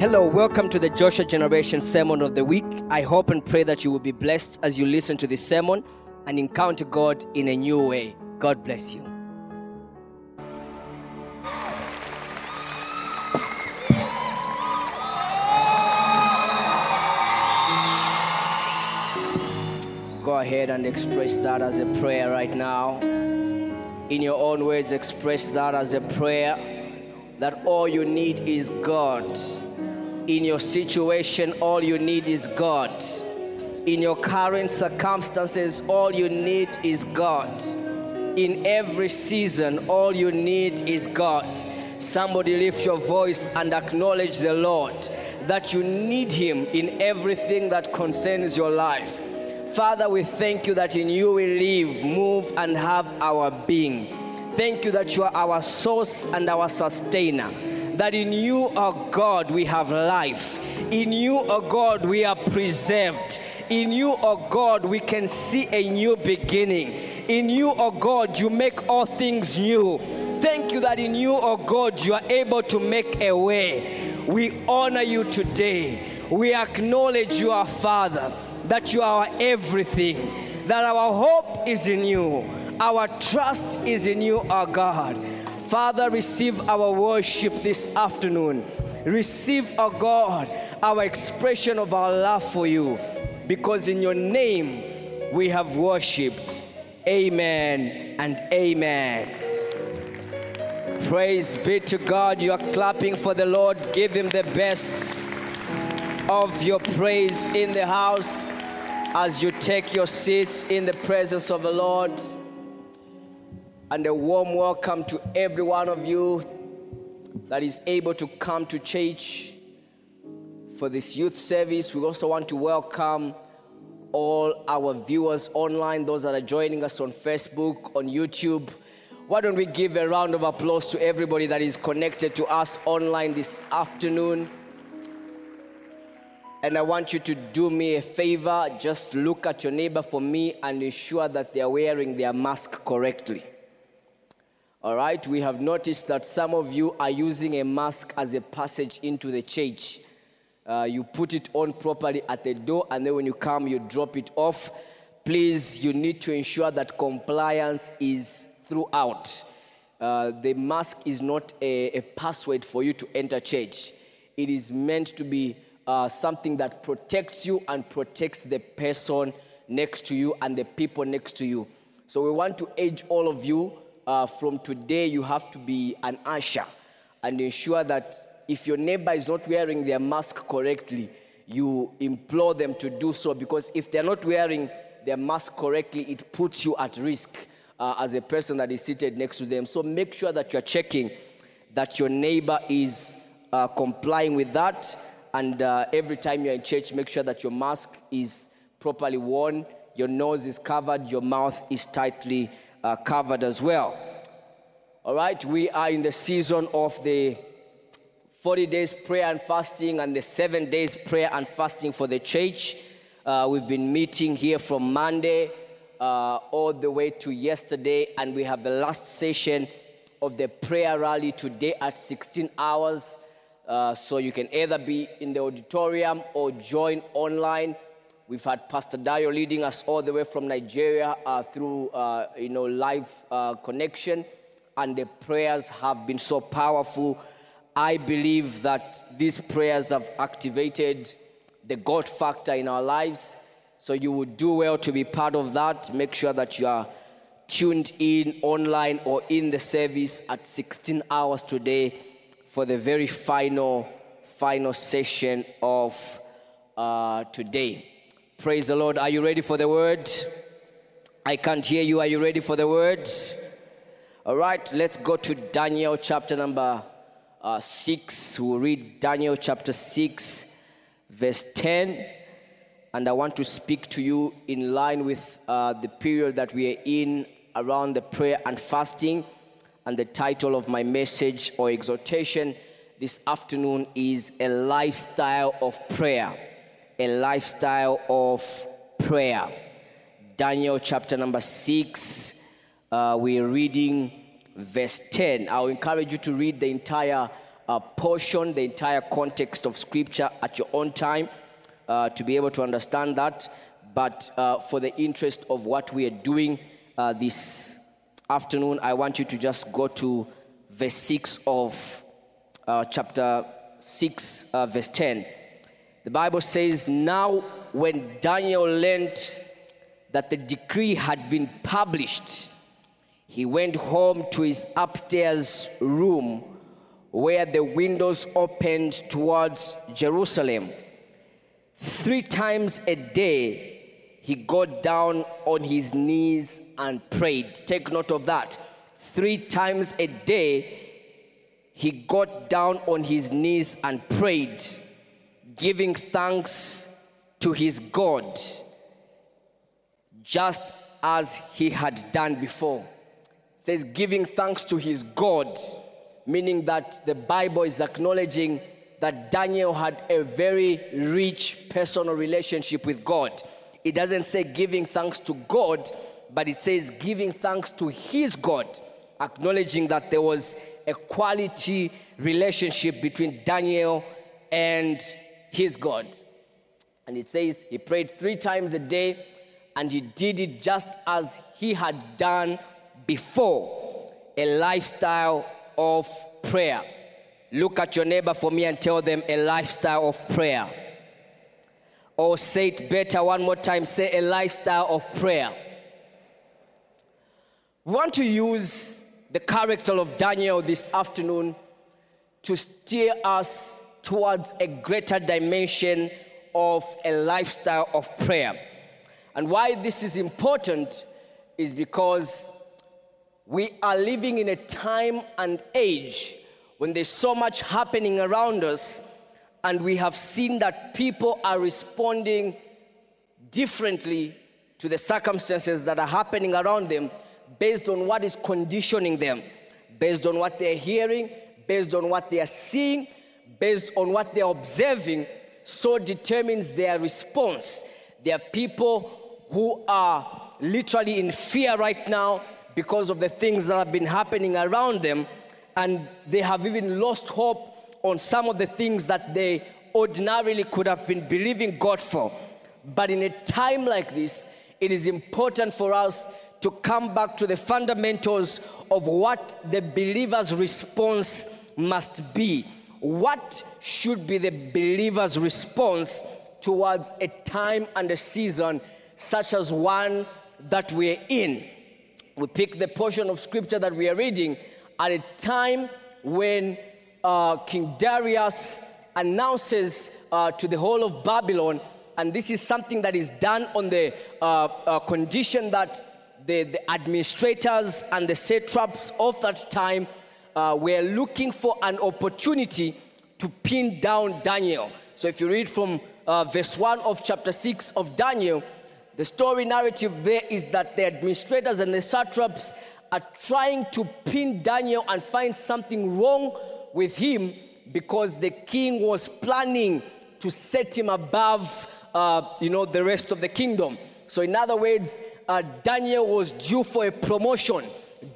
Hello, welcome to the Joshua Generation Sermon of the Week. I hope and pray that you will be blessed as you listen to this sermon and encounter God in a new way. God bless you. Go ahead and express that as a prayer right now. In your own words, express that as a prayer that all you need is God. In your situation, all you need is God. In your current circumstances, all you need is God. In every season, all you need is God. Somebody lift your voice and acknowledge the Lord that you need Him in everything that concerns your life. Father, we thank you that in you we live, move, and have our being. Thank you that you are our source and our sustainer. That in you, oh God, we have life. In you, oh God, we are preserved. In you, oh God, we can see a new beginning. In you, oh God, you make all things new. Thank you that in you, oh God, you are able to make a way. We honor you today. We acknowledge you, our Father that you are everything, that our hope is in you, our trust is in you, our God. Father, receive our worship this afternoon. Receive, our God, our expression of our love for you, because in your name we have worshiped. Amen and amen. Praise be to God. You are clapping for the Lord. Give him the best of your praise in the house as you take your seats in the presence of the Lord. And a warm welcome to every one of you that is able to come to church for this youth service. We also want to welcome all our viewers online, those that are joining us on Facebook, on YouTube. Why don't we give a round of applause to everybody that is connected to us online this afternoon? And I want you to do me a favor. Just look at your neighbor for me and ensure that they are wearing their mask correctly. All right, we have noticed that some of you are using a mask as a passage into the church. Uh, you put it on properly at the door, and then when you come, you drop it off. Please, you need to ensure that compliance is throughout. Uh, the mask is not a, a password for you to enter church, it is meant to be uh, something that protects you and protects the person next to you and the people next to you. So we want to urge all of you uh, from today, you have to be an usher and ensure that if your neighbor is not wearing their mask correctly, you implore them to do so because if they're not wearing their mask correctly, it puts you at risk uh, as a person that is seated next to them. So make sure that you're checking that your neighbor is uh, complying with that and uh, every time you're in church, make sure that your mask is properly worn, your nose is covered, your mouth is tightly uh, covered as well. All right, we are in the season of the 40 days prayer and fasting and the seven days prayer and fasting for the church. Uh, we've been meeting here from Monday uh, all the way to yesterday, and we have the last session of the prayer rally today at 16 hours. Uh, so you can either be in the auditorium or join online. We've had Pastor Dayo leading us all the way from Nigeria uh, through, uh, you know, live uh, connection, and the prayers have been so powerful. I believe that these prayers have activated the God factor in our lives. So you would do well to be part of that. Make sure that you are tuned in online or in the service at 16 hours today for the very final, final session of uh, today. Praise the Lord. Are you ready for the word? I can't hear you. Are you ready for the word? All right, let's go to Daniel chapter number uh, 6. We'll read Daniel chapter 6, verse 10. And I want to speak to you in line with uh, the period that we are in around the prayer and fasting. And the title of my message or exhortation this afternoon is A Lifestyle of Prayer. A Lifestyle of Prayer. Daniel chapter number 6, uh, we're reading verse 10. I'll encourage you to read the entire uh, portion, the entire context of Scripture at your own time uh, to be able to understand that. But uh, for the interest of what we are doing uh, this afternoon, I want you to just go to verse 6 of uh, chapter 6, uh, verse 10. The Bible says, Now when Daniel learned that the decree had been published, he went home to his upstairs room where the windows opened towards Jerusalem. Three times a day, he got down on his knees and prayed. Take note of that. Three times a day, he got down on his knees and prayed, giving thanks to his God, just as he had done before. It says, giving thanks to his God, meaning that the Bible is acknowledging that Daniel had a very rich personal relationship with God. It doesn't say giving thanks to God, but it says giving thanks to his God, acknowledging that there was a quality relationship between Daniel and his God. And it says he prayed three times a day and he did it just as he had done before a lifestyle of prayer. Look at your neighbor for me and tell them a lifestyle of prayer. Or say it better one more time say a lifestyle of prayer. We want to use the character of Daniel this afternoon to steer us towards a greater dimension of a lifestyle of prayer. And why this is important is because we are living in a time and age when there's so much happening around us, and we have seen that people are responding differently to the circumstances that are happening around them based on what is conditioning them, based on what they're hearing, based on what they are seeing, based on what they're observing, so determines their response. There are people who are literally in fear right now because of the things that have been happening around them, and they have even lost hope on some of the things that they ordinarily could have been believing God for. But in a time like this, it is important for us to come back to the fundamentals of what the believer's response must be. What should be the believer's response towards a time and a season such as one that we're in? We pick the portion of scripture that we are reading at a time when uh, King Darius announces uh, to the whole of Babylon, and this is something that is done on the uh, uh condition that the, the, administrators and the satraps of that time uh, were looking for an opportunity to pin down Daniel. So if you read from uh, verse 1 of chapter 6 of Daniel, the story narrative there is that the administrators and the satraps are trying to pin Daniel and find something wrong with him because the king was planning to set him above, uh, you know, the rest of the kingdom. So, in other words, uh, Daniel was due for a promotion.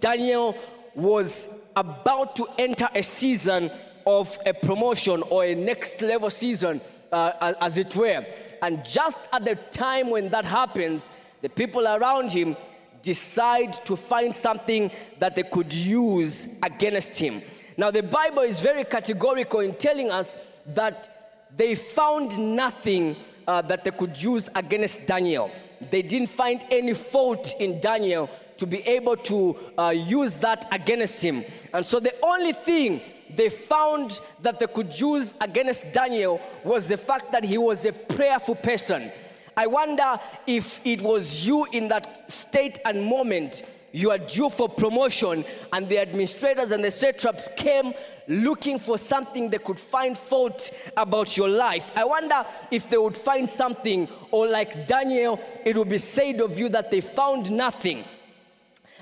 Daniel was about to enter a season of a promotion or a next level season, uh, as it were. And just at the time when that happens, the people around him decide to find something that they could use against him. Now, the Bible is very categorical in telling us that they found nothing uh, that they could use against Daniel. They didn't find any fault in Daniel to be able to uh, use that against him. And so the only thing they found that they could use against Daniel was the fact that he was a prayerful person. I wonder if it was you in that state and moment you are due for promotion, and the administrators and the satraps came looking for something they could find fault about your life. I wonder if they would find something, or like Daniel, it would be said of you that they found nothing.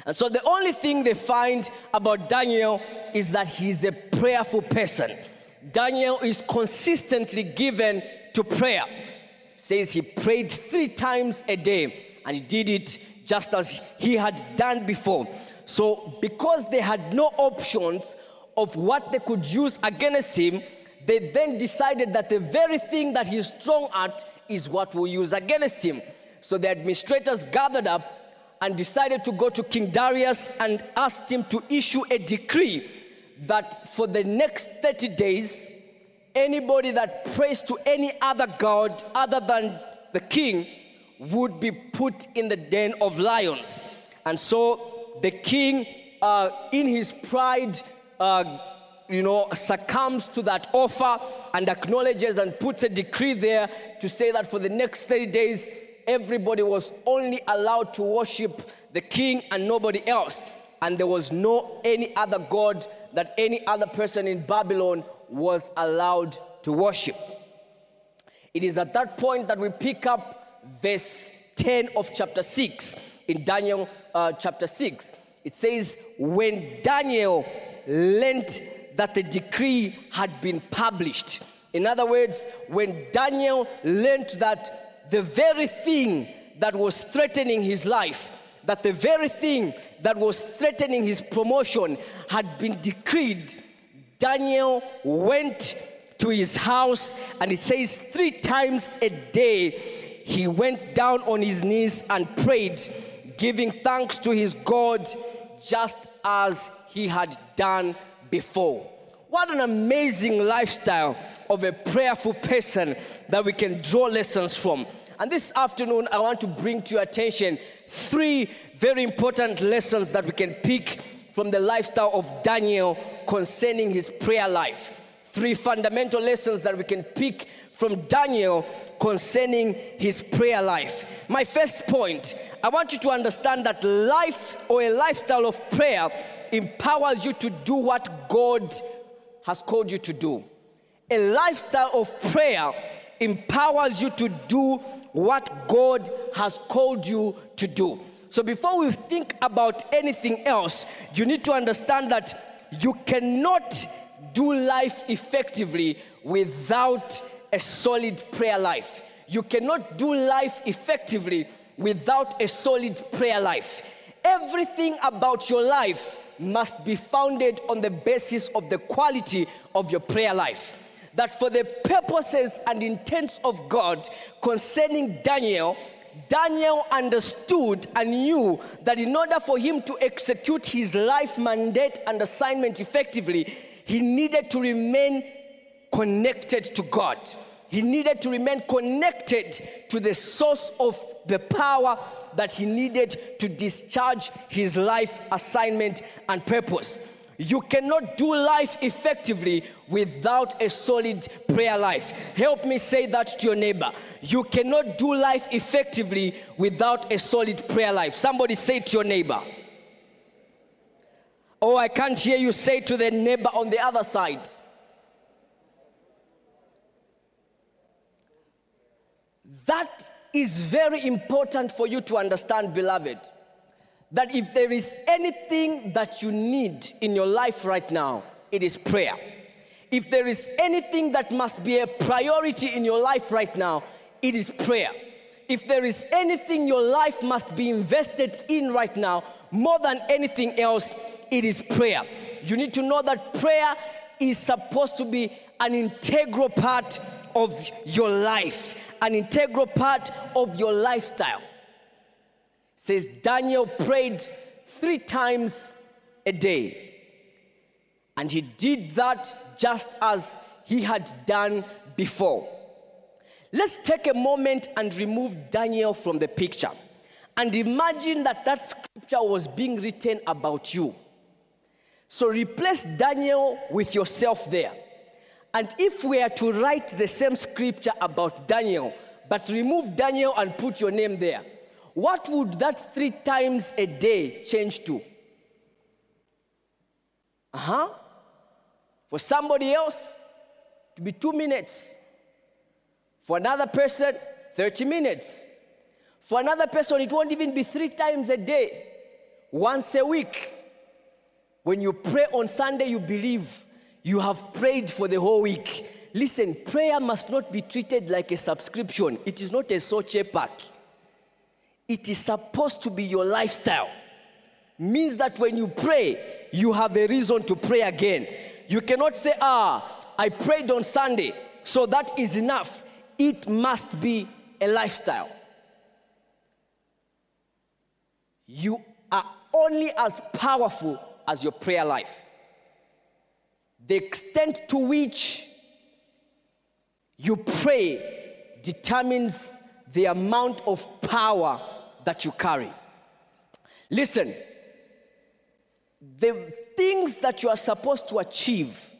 And so the only thing they find about Daniel is that he's a prayerful person. Daniel is consistently given to prayer. says he prayed three times a day and he did it just as he had done before. So because they had no options of what they could use against him, they then decided that the very thing that he's strong at is what we'll use against him. So the administrators gathered up and decided to go to King Darius and asked him to issue a decree that for the next 30 days, anybody that prays to any other god other than the king would be put in the den of lions. And so the king, uh, in his pride, uh, you know, succumbs to that offer and acknowledges and puts a decree there to say that for the next 30 days, everybody was only allowed to worship the king and nobody else. And there was no any other God that any other person in Babylon was allowed to worship. It is at that point that we pick up verse 10 of chapter 6 in Daniel uh, chapter 6. It says, When Daniel learned that the decree had been published. In other words, when Daniel learned that the very thing that was threatening his life, that the very thing that was threatening his promotion had been decreed, Daniel went to his house, and it says three times a day he went down on his knees and prayed, giving thanks to his God, just as he had done before. What an amazing lifestyle of a prayerful person that we can draw lessons from. And this afternoon, I want to bring to your attention three very important lessons that we can pick from the lifestyle of Daniel concerning his prayer life. Three fundamental lessons that we can pick from Daniel concerning his prayer life. My first point, I want you to understand that life or a lifestyle of prayer empowers you to do what God has called you to do. A lifestyle of prayer empowers you to do what God has called you to do. So before we think about anything else, you need to understand that you cannot do life effectively without a solid prayer life. You cannot do life effectively without a solid prayer life. Everything about your life must be founded on the basis of the quality of your prayer life. That for the purposes and intents of God concerning Daniel, Daniel understood and knew that in order for him to execute his life mandate and assignment effectively, he needed to remain connected to God. He needed to remain connected to the source of the power that he needed to discharge his life assignment and purpose. You cannot do life effectively without a solid prayer life. Help me say that to your neighbor. You cannot do life effectively without a solid prayer life. Somebody say to your neighbor. Oh, I can't hear you say to the neighbor on the other side. That is very important for you to understand, beloved. That if there is anything that you need in your life right now, it is prayer. If there is anything that must be a priority in your life right now, it is prayer. If there is anything your life must be invested in right now, more than anything else, it is prayer. You need to know that prayer is supposed to be an integral part of your life, an integral part of your lifestyle. says Daniel prayed three times a day. And he did that just as he had done before. Let's take a moment and remove Daniel from the picture and imagine that that scripture was being written about you. So replace Daniel with yourself there. And if we are to write the same scripture about Daniel, but remove Daniel and put your name there, what would that three times a day change to? Uh huh. For somebody else, to be two minutes. For another person, 30 minutes. For another person, it won't even be three times a day, once a week. When you pray on Sunday, you believe you have prayed for the whole week. Listen, prayer must not be treated like a subscription, it is not a soche pack. It is supposed to be your lifestyle. Means that when you pray, you have a reason to pray again. You cannot say, ah, I prayed on Sunday, so that is enough. It must be a lifestyle. You are only as powerful as your prayer life. The extent to which you pray determines the amount of power that you carry. Listen, the things that you are supposed to achieve,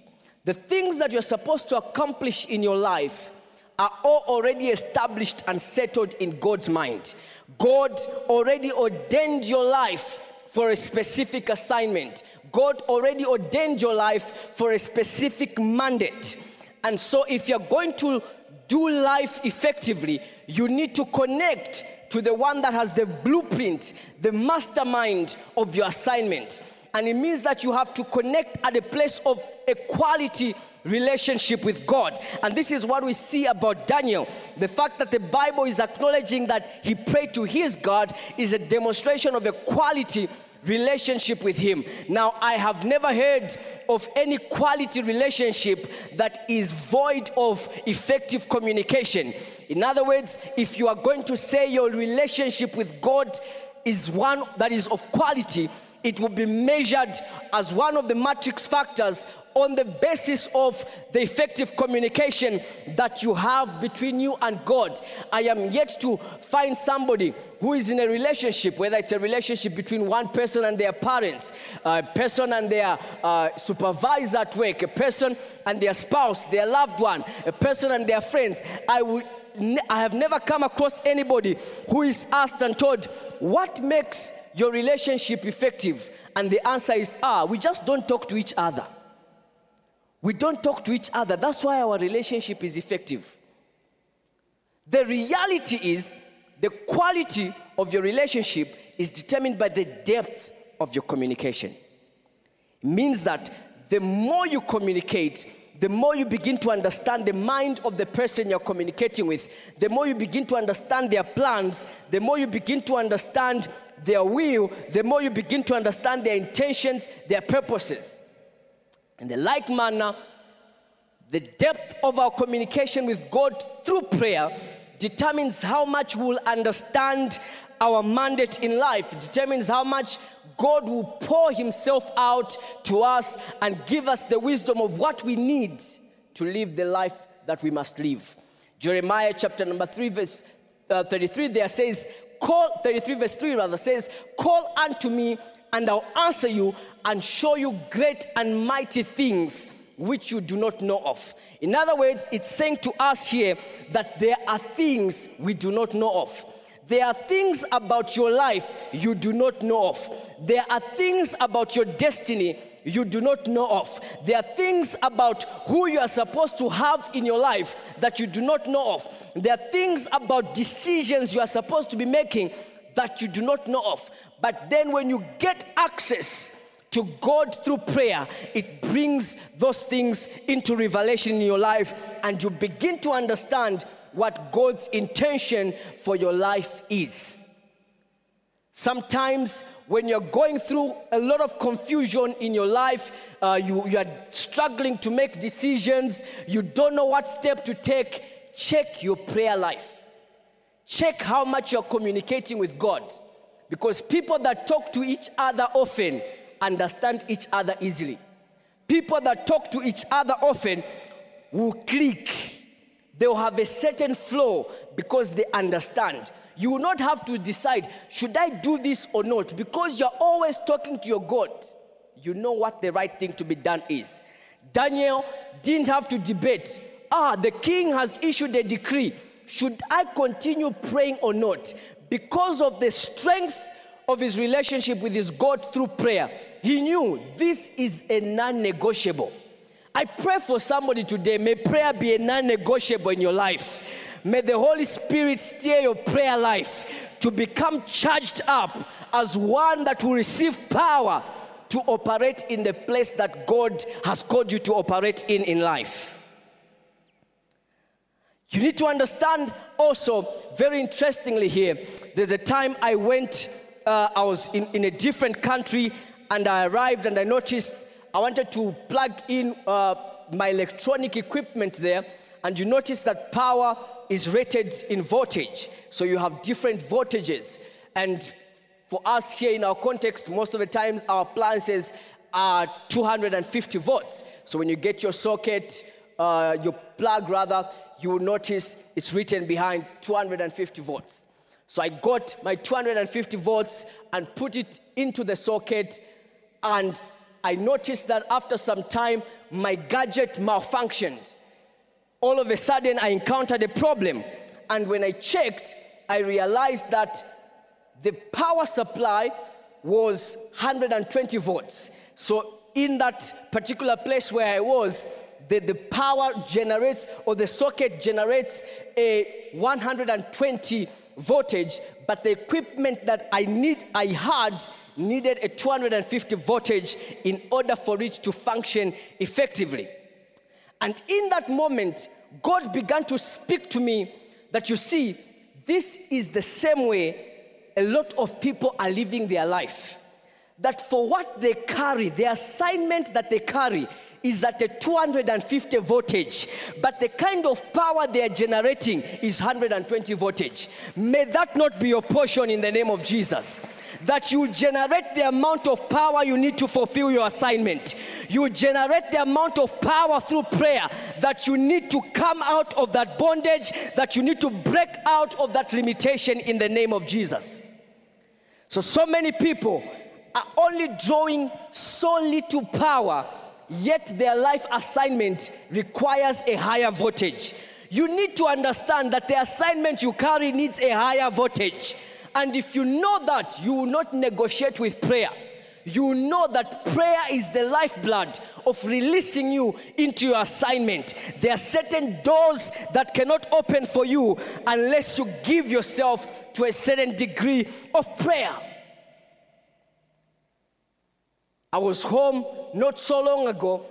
the things that you're supposed to accomplish in your life, are all already established and settled in God's mind. God already ordained your life for a specific assignment. God already ordained your life for a specific mandate. And so, if you're going to do life effectively, you need to connect to the one that has the blueprint, the mastermind of your assignment. And it means that you have to connect at a place of equality relationship with God. And this is what we see about Daniel. The fact that the Bible is acknowledging that he prayed to his God is a demonstration of a quality relationship with him. Now, I have never heard of any quality relationship that is void of effective communication. In other words, if you are going to say your relationship with God is one that is of quality, it will be measured as one of the matrix factors on the basis of the effective communication that you have between you and God. I am yet to find somebody who is in a relationship, whether it's a relationship between one person and their parents, a person and their uh, supervisor at work, a person and their spouse, their loved one, a person and their friends. I have never come across anybody who is asked and told, What makes your relationship effective? And the answer is, Ah, we just don't talk to each other. We don't talk to each other. That's why our relationship is effective. The reality is, the quality of your relationship is determined by the depth of your communication. It means that the more you communicate, the more you begin to understand the mind of the person you're communicating with, the more you begin to understand their plans, the more you begin to understand their will, the more you begin to understand their intentions, their purposes. In the like manner, the depth of our communication with God through prayer determines how much we'll understand our mandate in life, determines how much God will pour Himself out to us and give us the wisdom of what we need to live the life that we must live. Jeremiah chapter number 3, verse uh, 33 there says, Call, 33 verse 3 rather says, Call unto me and I'll answer you and show you great and mighty things which you do not know of. In other words, it's saying to us here that there are things we do not know of. There are things about your life you do not know of. There are things about your destiny you do not know of. There are things about who you are supposed to have in your life that you do not know of. There are things about decisions you are supposed to be making that you do not know of. But then when you get access to God through prayer, it brings those things into revelation in your life and you begin to understand what God's intention for your life is. Sometimes when you're going through a lot of confusion in your life, uh, you, you are struggling to make decisions, you don't know what step to take, check your prayer life. Check how much you're communicating with God. Because people that talk to each other often understand each other easily. People that talk to each other often will click. They'll have a certain flow because they understand. You will not have to decide, should I do this or not? Because you're always talking to your God. You know what the right thing to be done is. Daniel didn't have to debate. Ah, the king has issued a decree should I continue praying or not? Because of the strength of his relationship with his God through prayer, he knew this is a non negotiable. I pray for somebody today. May prayer be a non negotiable in your life. May the Holy Spirit steer your prayer life to become charged up as one that will receive power to operate in the place that God has called you to operate in in life. You need to understand also, very interestingly, here, there's a time I went, uh, I was in, in a different country, and I arrived and I noticed I wanted to plug in uh, my electronic equipment there, and you notice that power is rated in voltage. So you have different voltages. And for us here in our context, most of the times our appliances are 250 volts. So when you get your socket, uh, your plug rather, you will notice it's written behind 250 volts. So I got my 250 volts and put it into the socket, and I noticed that after some time, my gadget malfunctioned. All of a sudden, I encountered a problem, and when I checked, I realized that the power supply was 120 volts. So, in that particular place where I was, the, the power generates or the socket generates a 120 voltage, but the equipment that I need, I had needed a 250 voltage in order for it to function effectively. And in that moment, God began to speak to me that you see, this is the same way a lot of people are living their life. That for what they carry, the assignment that they carry is at a 250 voltage, but the kind of power they are generating is 120 voltage. May that not be your portion in the name of Jesus. That you generate the amount of power you need to fulfill your assignment. You generate the amount of power through prayer that you need to come out of that bondage, that you need to break out of that limitation in the name of Jesus. So, so many people are only drawing solely to power, yet their life assignment requires a higher voltage. You need to understand that the assignment you carry needs a higher voltage. And if you know that, you will not negotiate with prayer. You know that prayer is the lifeblood of releasing you into your assignment. There are certain doors that cannot open for you unless you give yourself to a certain degree of prayer. I was home not so long ago.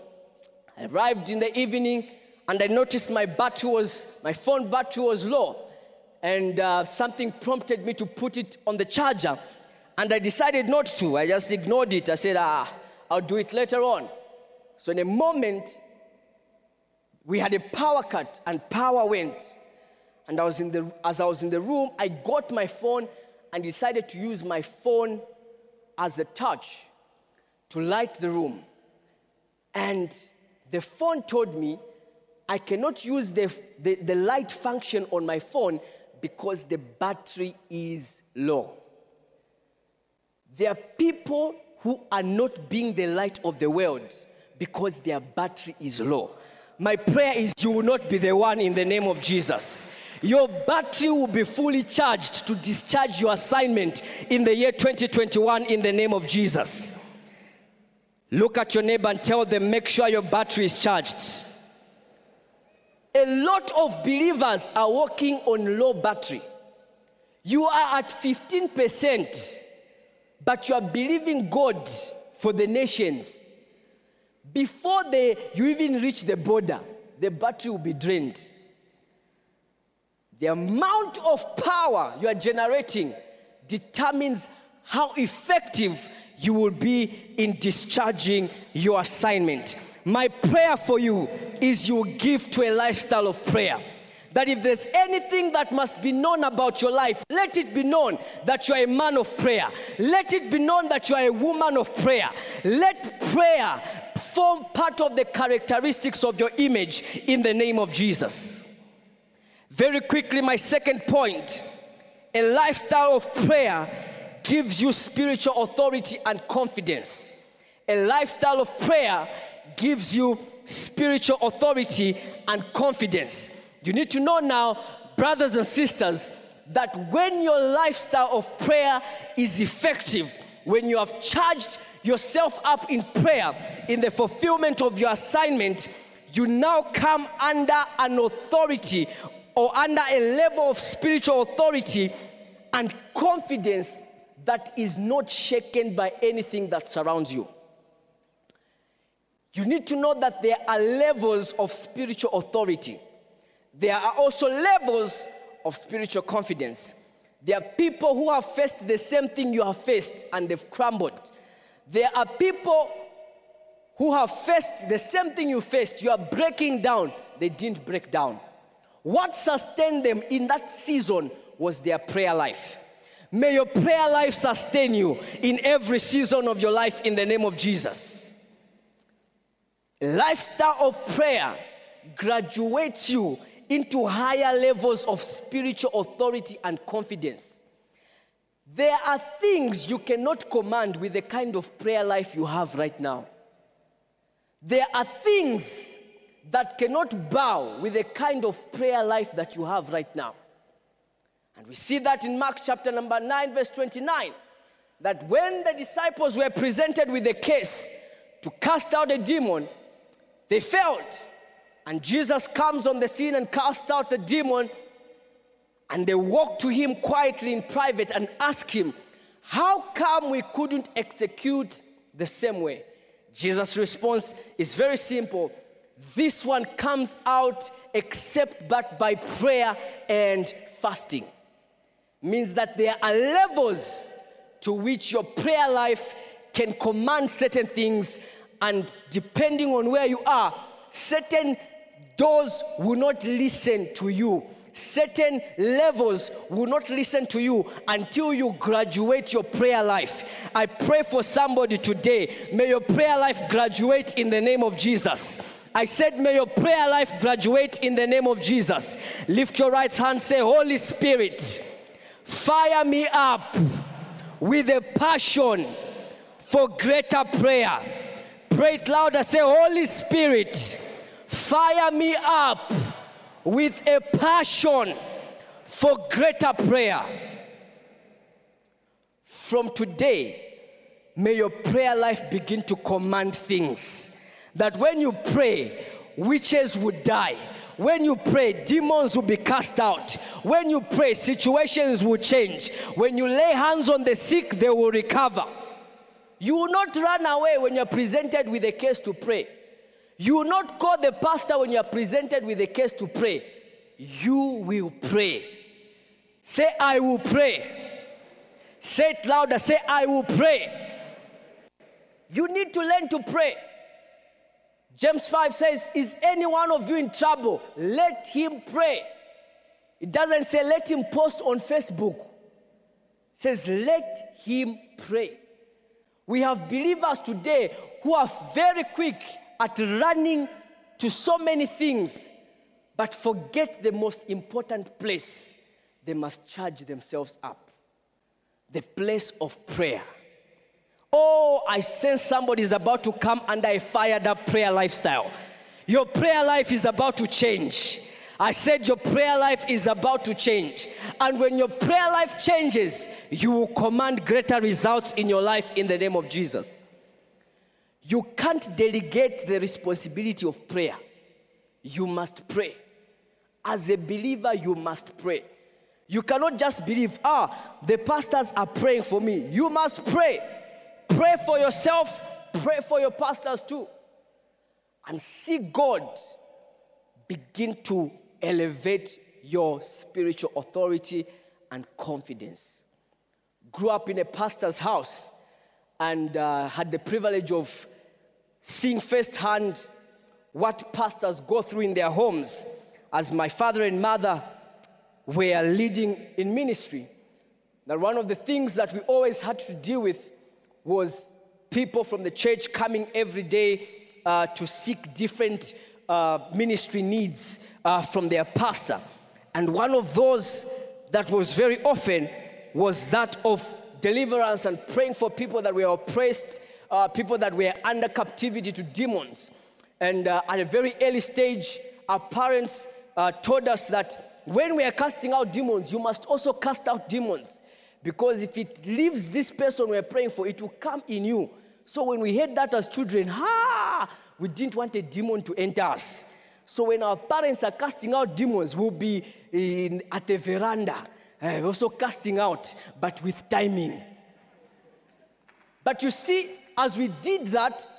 I arrived in the evening and I noticed my battery was, my phone battery was low. And uh, something prompted me to put it on the charger. And I decided not to. I just ignored it. I said, ah, I'll do it later on. So in a moment, we had a power cut and power went. And I was in the, as I was in the room, I got my phone and decided to use my phone as a touch to light the room. And the phone told me I cannot use the, the, the, light function on my phone because the battery is low. There are people who are not being the light of the world because their battery is low. My prayer is you will not be the one in the name of Jesus. Your battery will be fully charged to discharge your assignment in the year 2021 in the name of Jesus. Look at your neighbor and tell them, make sure your battery is charged. A lot of believers are working on low battery. You are at 15%, but you are believing God for the nations. Before they, you even reach the border, the battery will be drained. The amount of power you are generating determines how effective you will be in discharging your assignment. My prayer for you is you give to a lifestyle of prayer. That if there's anything that must be known about your life, let it be known that you are a man of prayer. Let it be known that you are a woman of prayer. Let prayer form part of the characteristics of your image in the name of Jesus. Very quickly, my second point a lifestyle of prayer gives you spiritual authority and confidence. A lifestyle of prayer gives you spiritual authority and confidence. You need to know now, brothers and sisters, that when your lifestyle of prayer is effective, when you have charged yourself up in prayer in the fulfillment of your assignment, you now come under an authority or under a level of spiritual authority and confidence that is not shaken by anything that surrounds you. You need to know that there are levels of spiritual authority. There are also levels of spiritual confidence. There are people who have faced the same thing you have faced and they've crumbled. There are people who have faced the same thing you faced. You are breaking down. They didn't break down. What sustained them in that season was their prayer life. May your prayer life sustain you in every season of your life in the name of Jesus. Lifestyle of prayer graduates you into higher levels of spiritual authority and confidence. There are things you cannot command with the kind of prayer life you have right now. There are things that cannot bow with the kind of prayer life that you have right now. And we see that in Mark chapter number 9, verse 29, that when the disciples were presented with a case to cast out a demon, they failed. And Jesus comes on the scene and casts out the demon. And they walk to him quietly in private and ask him, How come we couldn't execute the same way? Jesus' response is very simple. This one comes out except but by prayer and fasting. Means that there are levels to which your prayer life can command certain things, and depending on where you are, certain doors will not listen to you. Certain levels will not listen to you until you graduate your prayer life. I pray for somebody today. May your prayer life graduate in the name of Jesus. I said, May your prayer life graduate in the name of Jesus. Lift your right hand, say, Holy Spirit, fire me up with a passion for greater prayer. Pray it louder, say, Holy Spirit, fire me up with a passion for greater prayer. From today, may your prayer life begin to command things. That when you pray, witches would die. When you pray, demons will be cast out. When you pray, situations will change. When you lay hands on the sick, they will recover. You will not run away when you're presented with a case to pray. You will not call the pastor when you are presented with a case to pray. You will pray. Say, I will pray. Say it louder. Say, I will pray. You need to learn to pray. James 5 says, Is any one of you in trouble? Let him pray. It doesn't say, Let him post on Facebook. It says, Let him pray. We have believers today who are very quick at running to so many things, but forget the most important place. They must charge themselves up the place of prayer. Oh, I sense somebody is about to come under a fired up prayer lifestyle. Your prayer life is about to change. I said your prayer life is about to change. And when your prayer life changes, you will command greater results in your life in the name of Jesus. You can't delegate the responsibility of prayer. You must pray. As a believer, you must pray. You cannot just believe, ah, the pastors are praying for me. You must pray. Pray for yourself, pray for your pastors too. And see God begin to elevate your spiritual authority and confidence. Grew up in a pastor's house and uh, had the privilege of seeing firsthand what pastors go through in their homes as my father and mother were leading in ministry. That one of the things that we always had to deal with was people from the church coming every day uh, to seek different uh, ministry needs uh, from their pastor. And one of those that was very often was that of deliverance and praying for people that were oppressed uh, people that were under captivity to demons. And uh, at a very early stage, our parents uh, told us that when we are casting out demons, you must also cast out demons. Because if it leaves this person we're praying for, it will come in you. So when we heard that as children, ha, we didn't want a demon to enter us. So when our parents are casting out demons, we'll be in, at the veranda, uh, also casting out, but with timing. But you see, as we did that,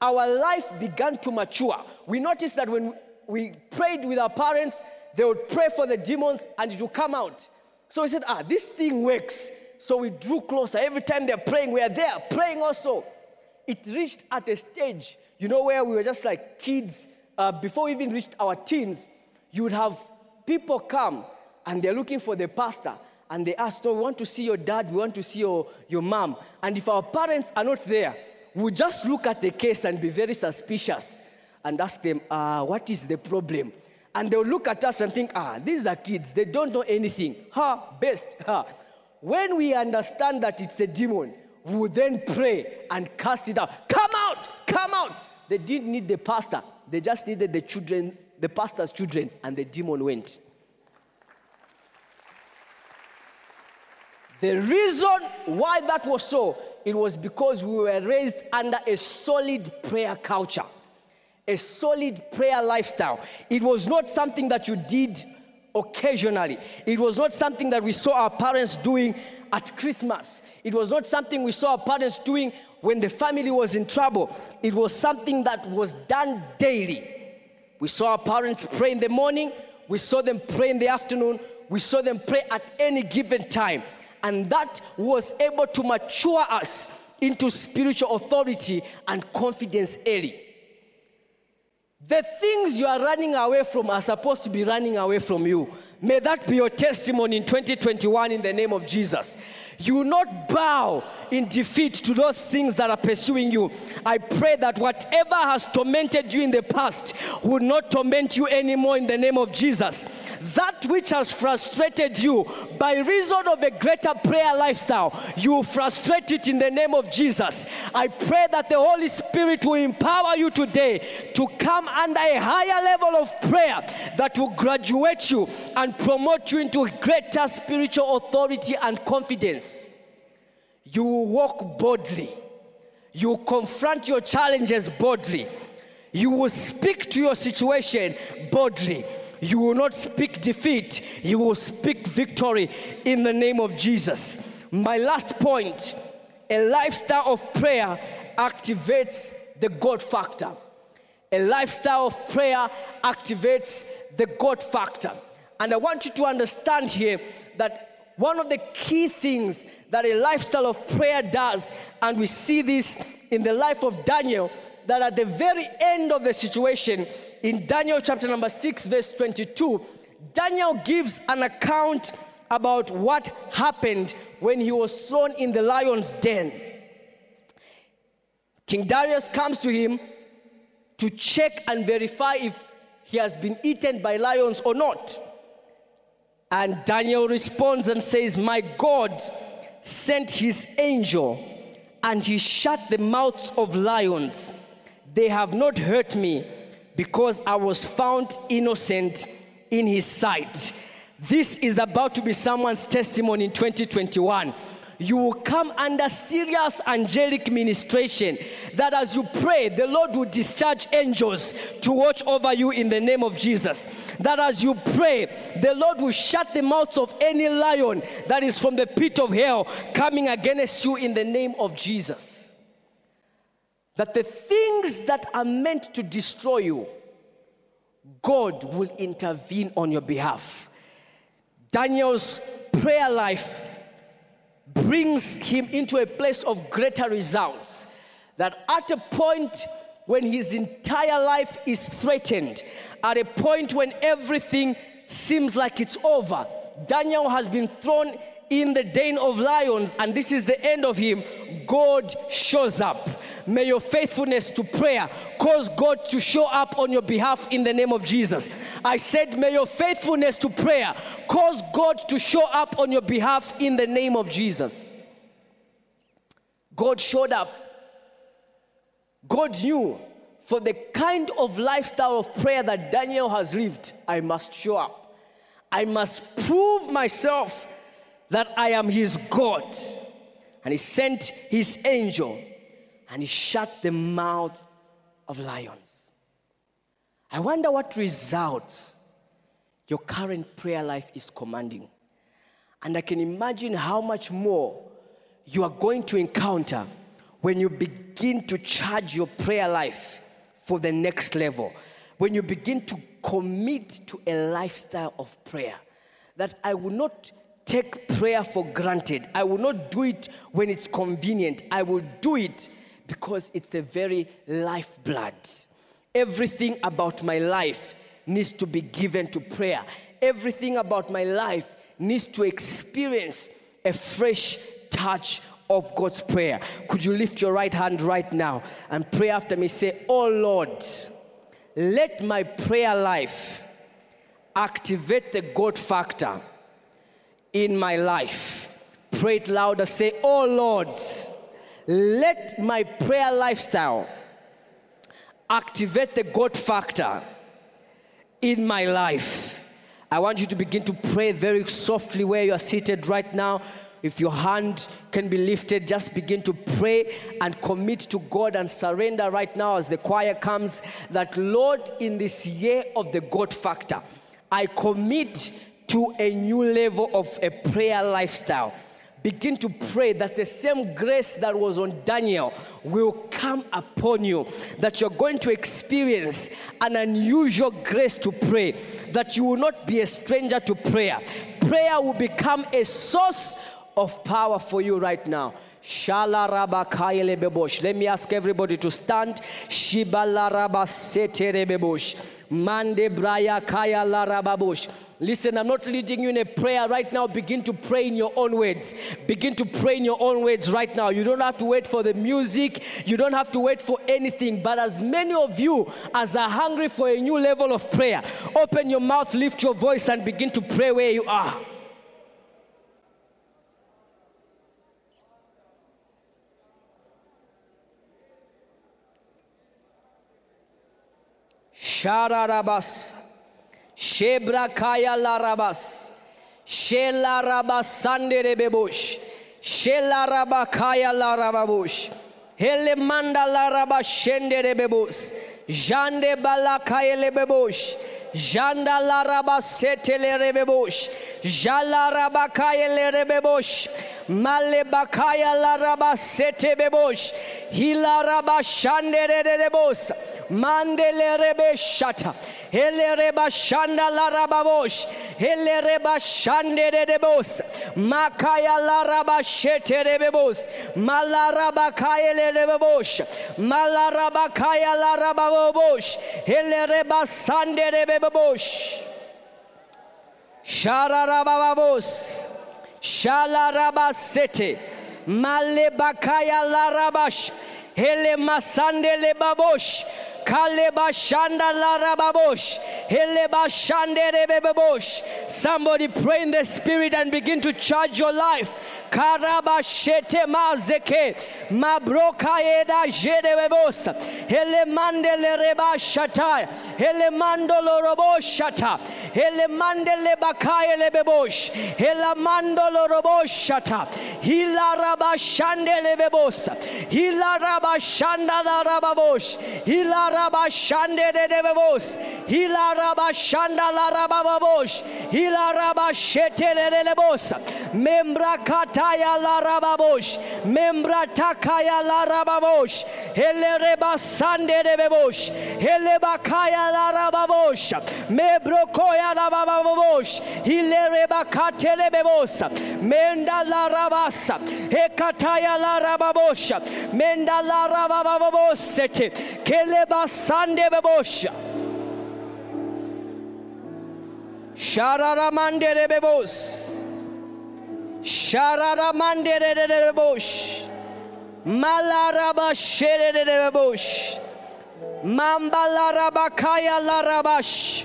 our life began to mature. We noticed that when we prayed with our parents, they would pray for the demons and it would come out. So we said, ah, this thing works. So we drew closer. Every time they're praying, we are there praying also. it reached at a stage, you know, where we were just like kids, uh, before we even reached our teens, you would have people come and they're looking for the pastor and they ask, No, we want to see your dad, we want to see your, your mom. And if our parents are not there, we just look at the case and be very suspicious and ask them, uh, What is the problem? And they'll look at us and think, Ah, these are kids, they don't know anything. Ha, best. Ha. When we understand that it's a demon, we will then pray and cast it out. Come out, come out. They didn't need the pastor, they just needed the children, the pastor's children, and the demon went. The reason why that was so, it was because we were raised under a solid prayer culture, a solid prayer lifestyle. It was not something that you did occasionally. It was not something that we saw our parents doing at Christmas. It was not something we saw our parents doing when the family was in trouble. It was something that was done daily. We saw our parents pray in the morning, we saw them pray in the afternoon, we saw them pray at any given time and that was able to mature us into spiritual authority and confidence early. The things you are running away from are supposed to be running away from you. May that be your testimony in 2021 in the name of Jesus. You will not bow in defeat to those things that are pursuing you. I pray that whatever has tormented you in the past will not torment you anymore in the name of Jesus. That which has frustrated you by reason of a greater prayer lifestyle, you frustrate it in the name of Jesus. I pray that the Holy Spirit will empower you today to come under a higher level of prayer that will graduate you and promote you into greater spiritual authority and confidence. You will walk boldly. You will confront your challenges boldly. You will speak to your situation boldly. You will not speak defeat, you will speak victory in the name of Jesus. My last point a lifestyle of prayer activates the God factor. A lifestyle of prayer activates the God factor. And I want you to understand here that one of the key things that a lifestyle of prayer does, and we see this in the life of Daniel, that at the very end of the situation, in Daniel chapter number 6, verse 22, Daniel gives an account about what happened when he was thrown in the lion's den. King Darius comes to him to check and verify if he has been eaten by lions or not. And Daniel responds and says, My God sent his angel and he shut the mouths of lions. They have not hurt me because I was found innocent in his sight. This is about to be someone's testimony in 2021 you will come under serious angelic ministration. That as you pray, the Lord will discharge angels to watch over you in the name of Jesus. That as you pray, the Lord will shut the mouths of any lion that is from the pit of hell coming against you in the name of Jesus. That the things that are meant to destroy you, God will intervene on your behalf. Daniel's prayer life brings him into a place of greater results. That at a point when his entire life is threatened, at a point when everything seems like it's over, Daniel has been thrown in the den of lions, and this is the end of him, God shows up. May your faithfulness to prayer cause God to show up on your behalf in the name of Jesus. I said, May your faithfulness to prayer cause God to show up on your behalf in the name of Jesus. God showed up. God knew for the kind of lifestyle of prayer that Daniel has lived, I must show up. I must prove myself that I am his God. And he sent his angel and he shut the mouth of lions. I wonder what results your current prayer life is commanding. And I can imagine how much more you are going to encounter when you begin to charge your prayer life for the next level. When you begin to commit to a lifestyle of prayer. That I will not take prayer for granted. I will not do it when it's convenient. I will do it because it's the very lifeblood. Everything about my life needs to be given to prayer. Everything about my life needs to experience a fresh touch of God's prayer. Could you lift your right hand right now and pray after me? Say, Oh Lord, let my prayer life activate the God factor in my life. Pray it louder. Say, Oh Lord, let my prayer lifestyle activate the God factor in my life. I want you to begin to pray very softly where you are seated right now. If your hand can be lifted, just begin to pray and commit to God and surrender right now as the choir comes that, Lord, in this year of the God factor, I commit to a new level of a prayer lifestyle begin to pray that the same grace that was on Daniel will come upon you, that you're going to experience an unusual grace to pray, that you will not be a stranger to prayer. Prayer will become a source of power for you right now. Let me ask everybody to stand. Mande braya kaya larababosh. Listen, I'm not leading you in a prayer right now. Begin to pray in your own words. Begin to pray in your own words right now. You don't have to wait for the music. You don't have to wait for anything. But as many of you as are hungry for a new level of prayer, open your mouth, lift your voice, and begin to pray where you are. şararabas, şebrakayalarabas, şelarabasanderebebuş, şelarabakayalarababuş, helemandalarabaşenderebebus, jandebalakayelebebuş, şelarabakayalarababuş, rabakaya larababush. Hele manda larabashende rebebus. Jande balakaya lebebush. Janda larabasete lerebebush. Jala rabakaya lerebebush. Male bakaya larabasete bebush. Hila rabashande rebebus. Mandele rebe shata. Hele reba shanda la rababosh. Hele reba shande de debos. Makaya la raba shete rebebos. Malaraba kaya le rebebosh. Malaraba kaya la rababosh. Hele reba sande rebebosh. Shararababos. Shalarabasete. Malebakaya larabash. Hele masande le babosh. Somebody pray in the spirit and begin to charge your life. Karabashete mazeke mabroka eda jede bebosa hele mandele reba shata. Hele mandolo robo shata. Hele mandele bakaya le bebosh hele mandolo robo shata. Hila raba shandele bebosa hila raba shanda la rababosh hila raba shande de bebos hila shanda la rababosh hila raba shete le bebosa membra kata takaya la rababosh membra takaya la rababosh hele reba sande de bebosh hele bakaya la rababosh mebrokoya la rababosh hele reba katele bebos menda la rabasa hekataya la rababosh menda la rabababosete kele basande bebosha. Şararamandere bebos. Şararamandere bebos. Malaraba şerere bebos. Mambalaraba kayalarabaş.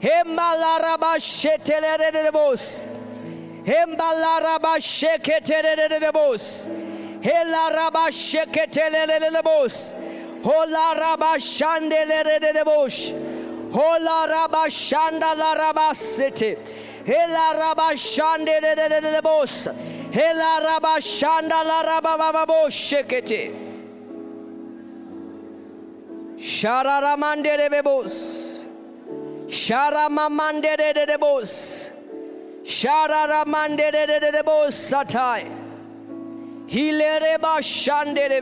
Hembalaraba şetelere bebos. Hembalaraba şeketelere bebos. Hela raba şeketelele bos. Bus. Holaraba shandelere bush. Holaraba shandalaraba city. Hela rabashande de de de de bos. Hela rabashanda la rabababo shekete. Shararamande de bebos. Sharamamande de de de bos. Shararamande de de de de bos satai. Hilere bashande de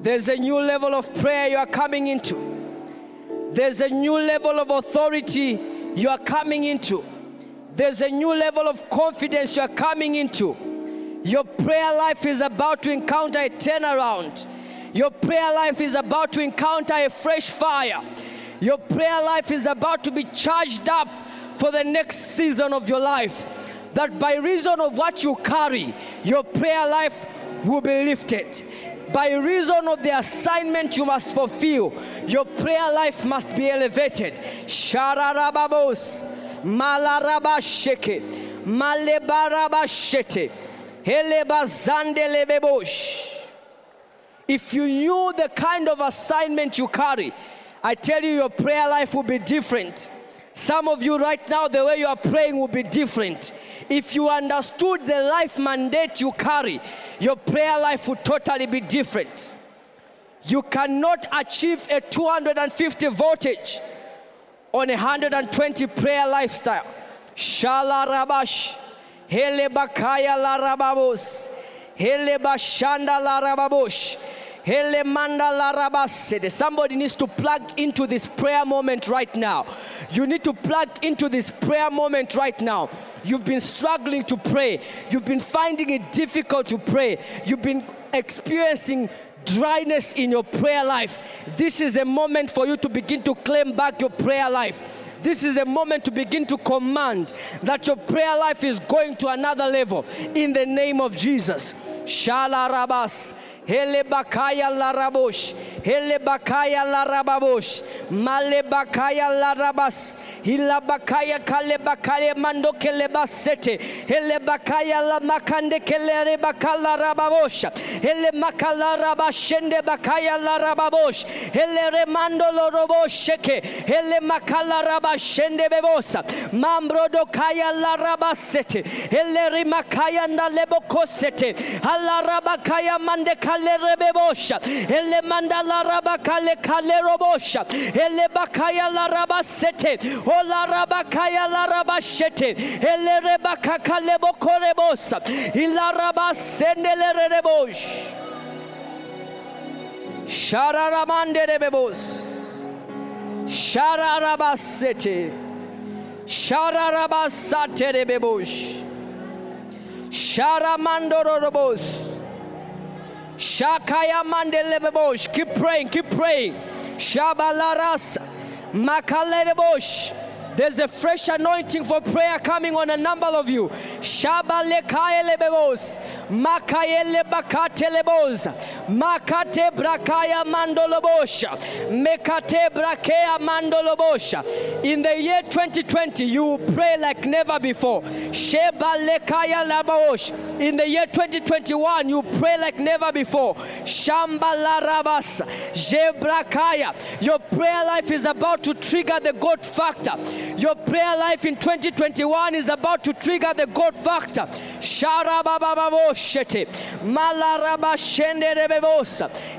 There's a new level of prayer you are coming into. There's a new level of authority you are coming into. There's a new level of confidence you are coming into. Your prayer life is about to encounter a turnaround. Your prayer life is about to encounter a fresh fire. Your prayer life is about to be charged up for the next season of your life. That by reason of what you carry, your prayer life will be lifted. By reason of the assignment you must fulfill, your prayer life must be elevated. Shararababos, malarabasheke, malebarabashete, helebazandelebebosh. If you knew the kind of assignment you carry, I tell you, your prayer life will be different. Some of you right now, the way you are praying will be different. If you understood the life mandate you carry, your prayer life would totally be different. You cannot achieve a 250 voltage on a 120 prayer lifestyle. Shala rabash, Heleba Kaya La Rababos hele bakaya la Somebody needs to plug into this prayer moment right now. You need to plug into this prayer moment right now. You've been struggling to pray. You've been finding it difficult to pray. You've been experiencing dryness in your prayer life. This is a moment for you to begin to claim back your prayer life. This is a moment to begin to command that your prayer life is going to another level in the name of Jesus. Shala Rabas. Hele bakaya la rabosh. Hele bakaya la rababosh. Male bakaya la rabas. Hila bakaya kale bakaya mando kele basete. Hele bakaya la makande kele re bakala rababosh. Hele makala rabashende bakaya la rababosh. Hele remando lo robosheke. Hele makala rabashende bebosa. Mambro do kaya la rabasete. Hele rimakaya na lebokosete. Hala rabakaya mande kale kale rebebosha mandala raba kale kale robosha ele bakaya la raba sete o la raba kaya la raba shete ele reba kakale bokorebosa ila rebosh shararamande rebebos shararabasete shararabasate rebebosh sharamandorobos Shakaya mandelebebosh. Keep praying, keep praying. Shabalaras makalebosh. There's a fresh anointing for prayer coming on a number of you. Shabale kaelebos, makayele bakatelebos, makate brakaya mandolobosha, mekate brakea mandolobosha. In the year 2020, you will pray like never before. Shebale kaya labaosh. In the year 2021, you pray like never before. Shambala rabas, jebrakaya. Your prayer life is about to trigger the God factor. Your prayer life in 2021 is about to trigger the God factor.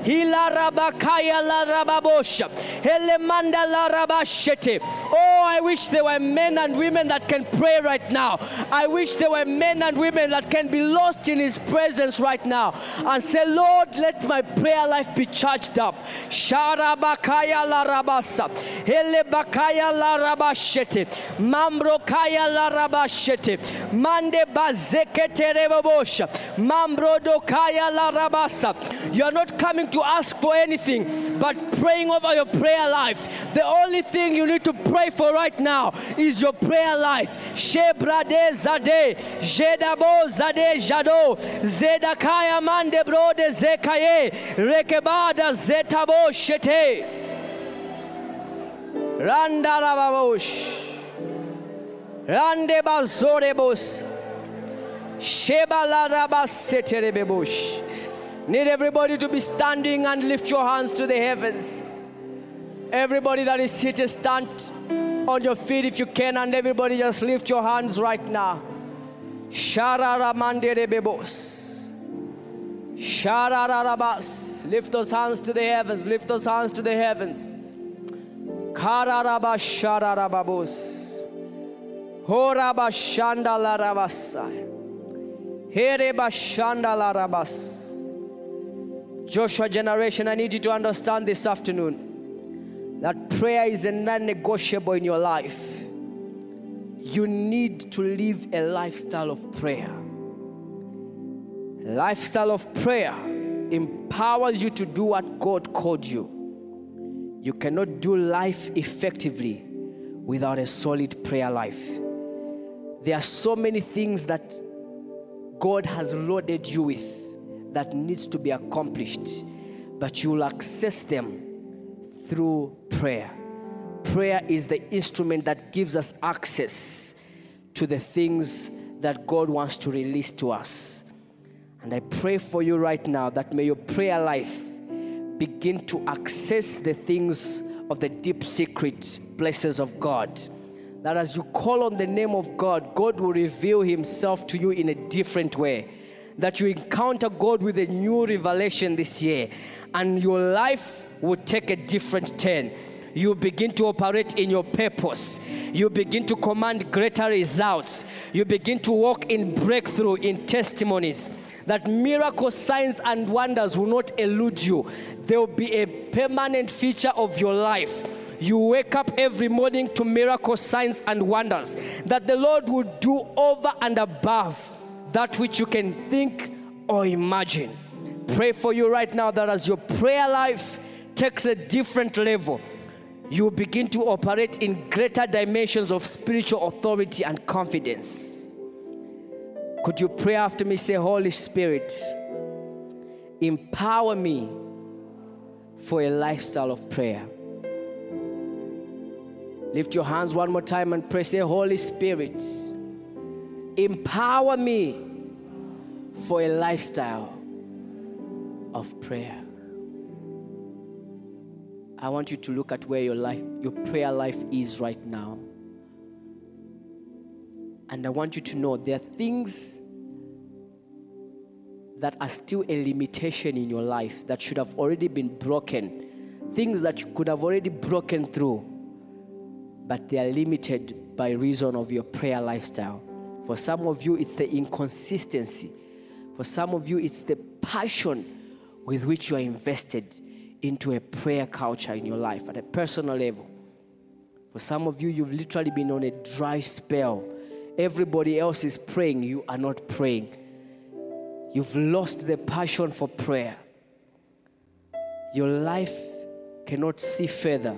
Hilarabakaya larababosha. Elemanda larabashete. Oh, I wish there were men and women that can pray right now. I wish there were men and women that can be lost in His presence right now and say, Lord, let my prayer life be charged up. Sharabakaya larabasa. Helebakaya larabashete rabashete mambro kaya la rabashete mande bazekete rebobosha mambro do kaya la rabasa you are not coming to ask for anything but praying over your prayer life. The only thing you need to pray for right now is your prayer life. Shebrade zade jedabo zade jado zedakaya mande brode zekaye rekebada zetabo shete Randarababosh. Rande bazorebos. Shebalarabasseterebebosh. Need everybody to be standing and lift your hands to the heavens. Everybody that is seated, stand on your feet if you can, and everybody just lift your hands right now. Shararamanderebebos. Shararabas. Lift those hands to the heavens. Lift those hands to the heavens. Kararabashararababos. Horabashandalarabasai. Herebashandalarabas. Joshua generation, I need you to understand this afternoon that prayer is a non negotiable in your life. You need to live a lifestyle of prayer. Lifestyle of prayer empowers you to do what God called you. You cannot do life effectively without a solid prayer life. There are so many things that God has loaded you with that needs to be accomplished, but you'll access them through prayer. Prayer is the instrument that gives us access to the things that God wants to release to us. And I pray for you right now that may your prayer life begin to access the things of the deep secret places of God. That as you call on the name of God, God will reveal Himself to you in a different way. That you encounter God with a new revelation this year, and your life will take a different turn you begin to operate in your purpose. You begin to command greater results. You begin to walk in breakthrough, in testimonies. That miracle signs and wonders will not elude you, they will be a permanent feature of your life. You wake up every morning to miracle signs and wonders that the Lord will do over and above that which you can think or imagine. Pray for you right now that as your prayer life takes a different level, you begin to operate in greater dimensions of spiritual authority and confidence. Could you pray after me? Say, Holy Spirit, empower me for a lifestyle of prayer. Lift your hands one more time and pray. Say, Holy Spirit, empower me for a lifestyle of prayer. I want you to look at where your life, your prayer life is right now. And I want you to know there are things that are still a limitation in your life that should have already been broken. Things that you could have already broken through, but they are limited by reason of your prayer lifestyle. For some of you, it's the inconsistency. For some of you, it's the passion with which you are invested into a prayer culture in your life at a personal level. For some of you, you've literally been on a dry spell. Everybody else is praying, you are not praying. You've lost the passion for prayer. Your life cannot see further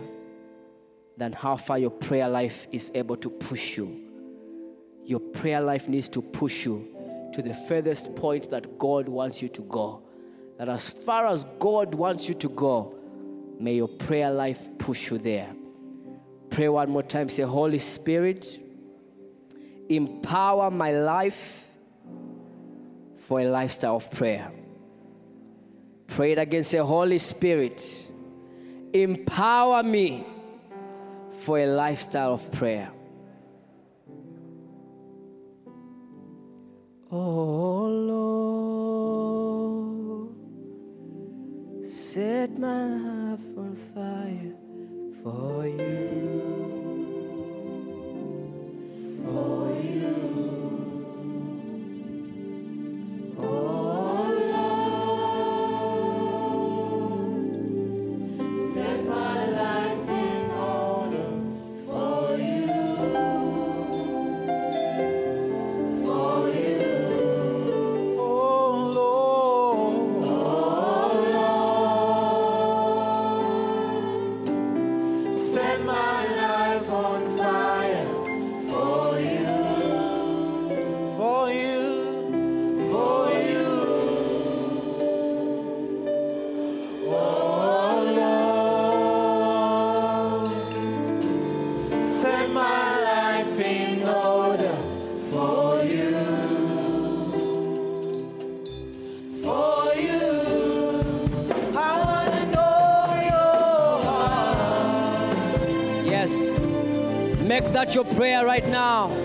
than how far your prayer life is able to push you. Your prayer life needs to push you to the furthest point that God wants you to go that as far as God wants you to go, may your prayer life push you there. Pray one more time. Say, Holy Spirit, empower my life for a lifestyle of prayer. Pray it again. Say, Holy Spirit, empower me for a lifestyle of prayer. Oh Lord. set my heart on fire for you. For you. that your prayer right now.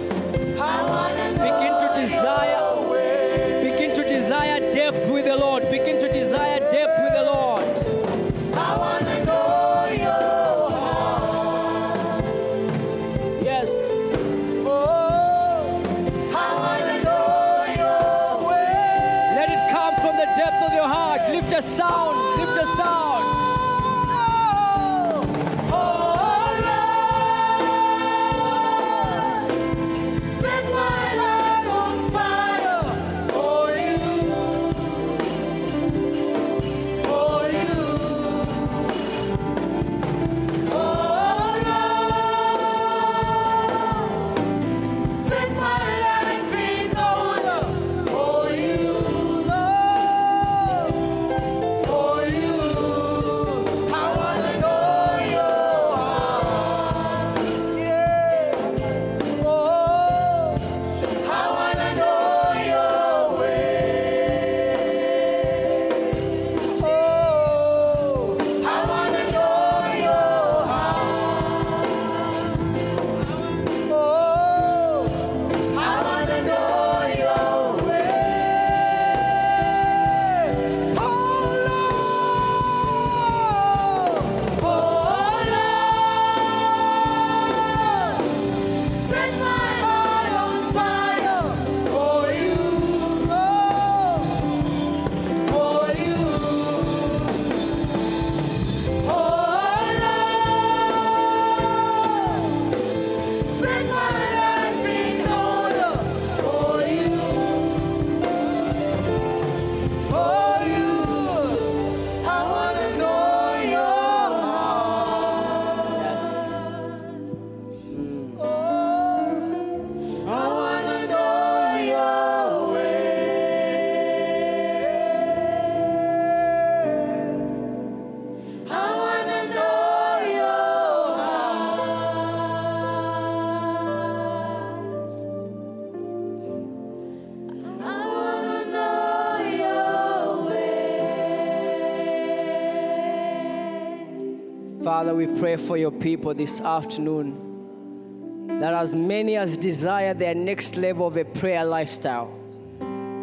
Father, we pray for your people this afternoon that as many as desire their next level of a prayer lifestyle,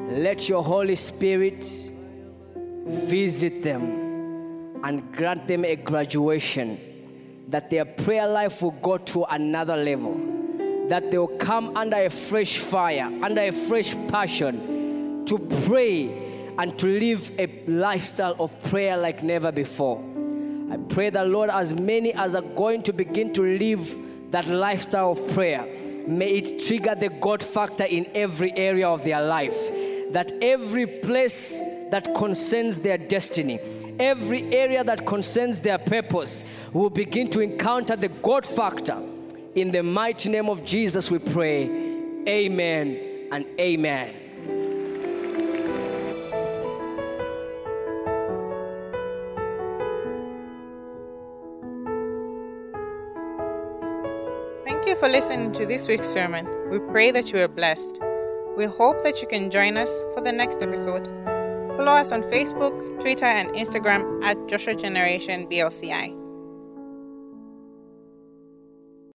let your Holy Spirit visit them and grant them a graduation, that their prayer life will go to another level, that they will come under a fresh fire, under a fresh passion to pray and to live a lifestyle of prayer like never before. I pray that, Lord, as many as are going to begin to live that lifestyle of prayer, may it trigger the God factor in every area of their life. That every place that concerns their destiny, every area that concerns their purpose, will begin to encounter the God factor. In the mighty name of Jesus, we pray. Amen and amen. For listening to this week's sermon. We pray that you are blessed. We hope that you can join us for the next episode. Follow us on Facebook, Twitter, and Instagram at Joshua Generation BLCI.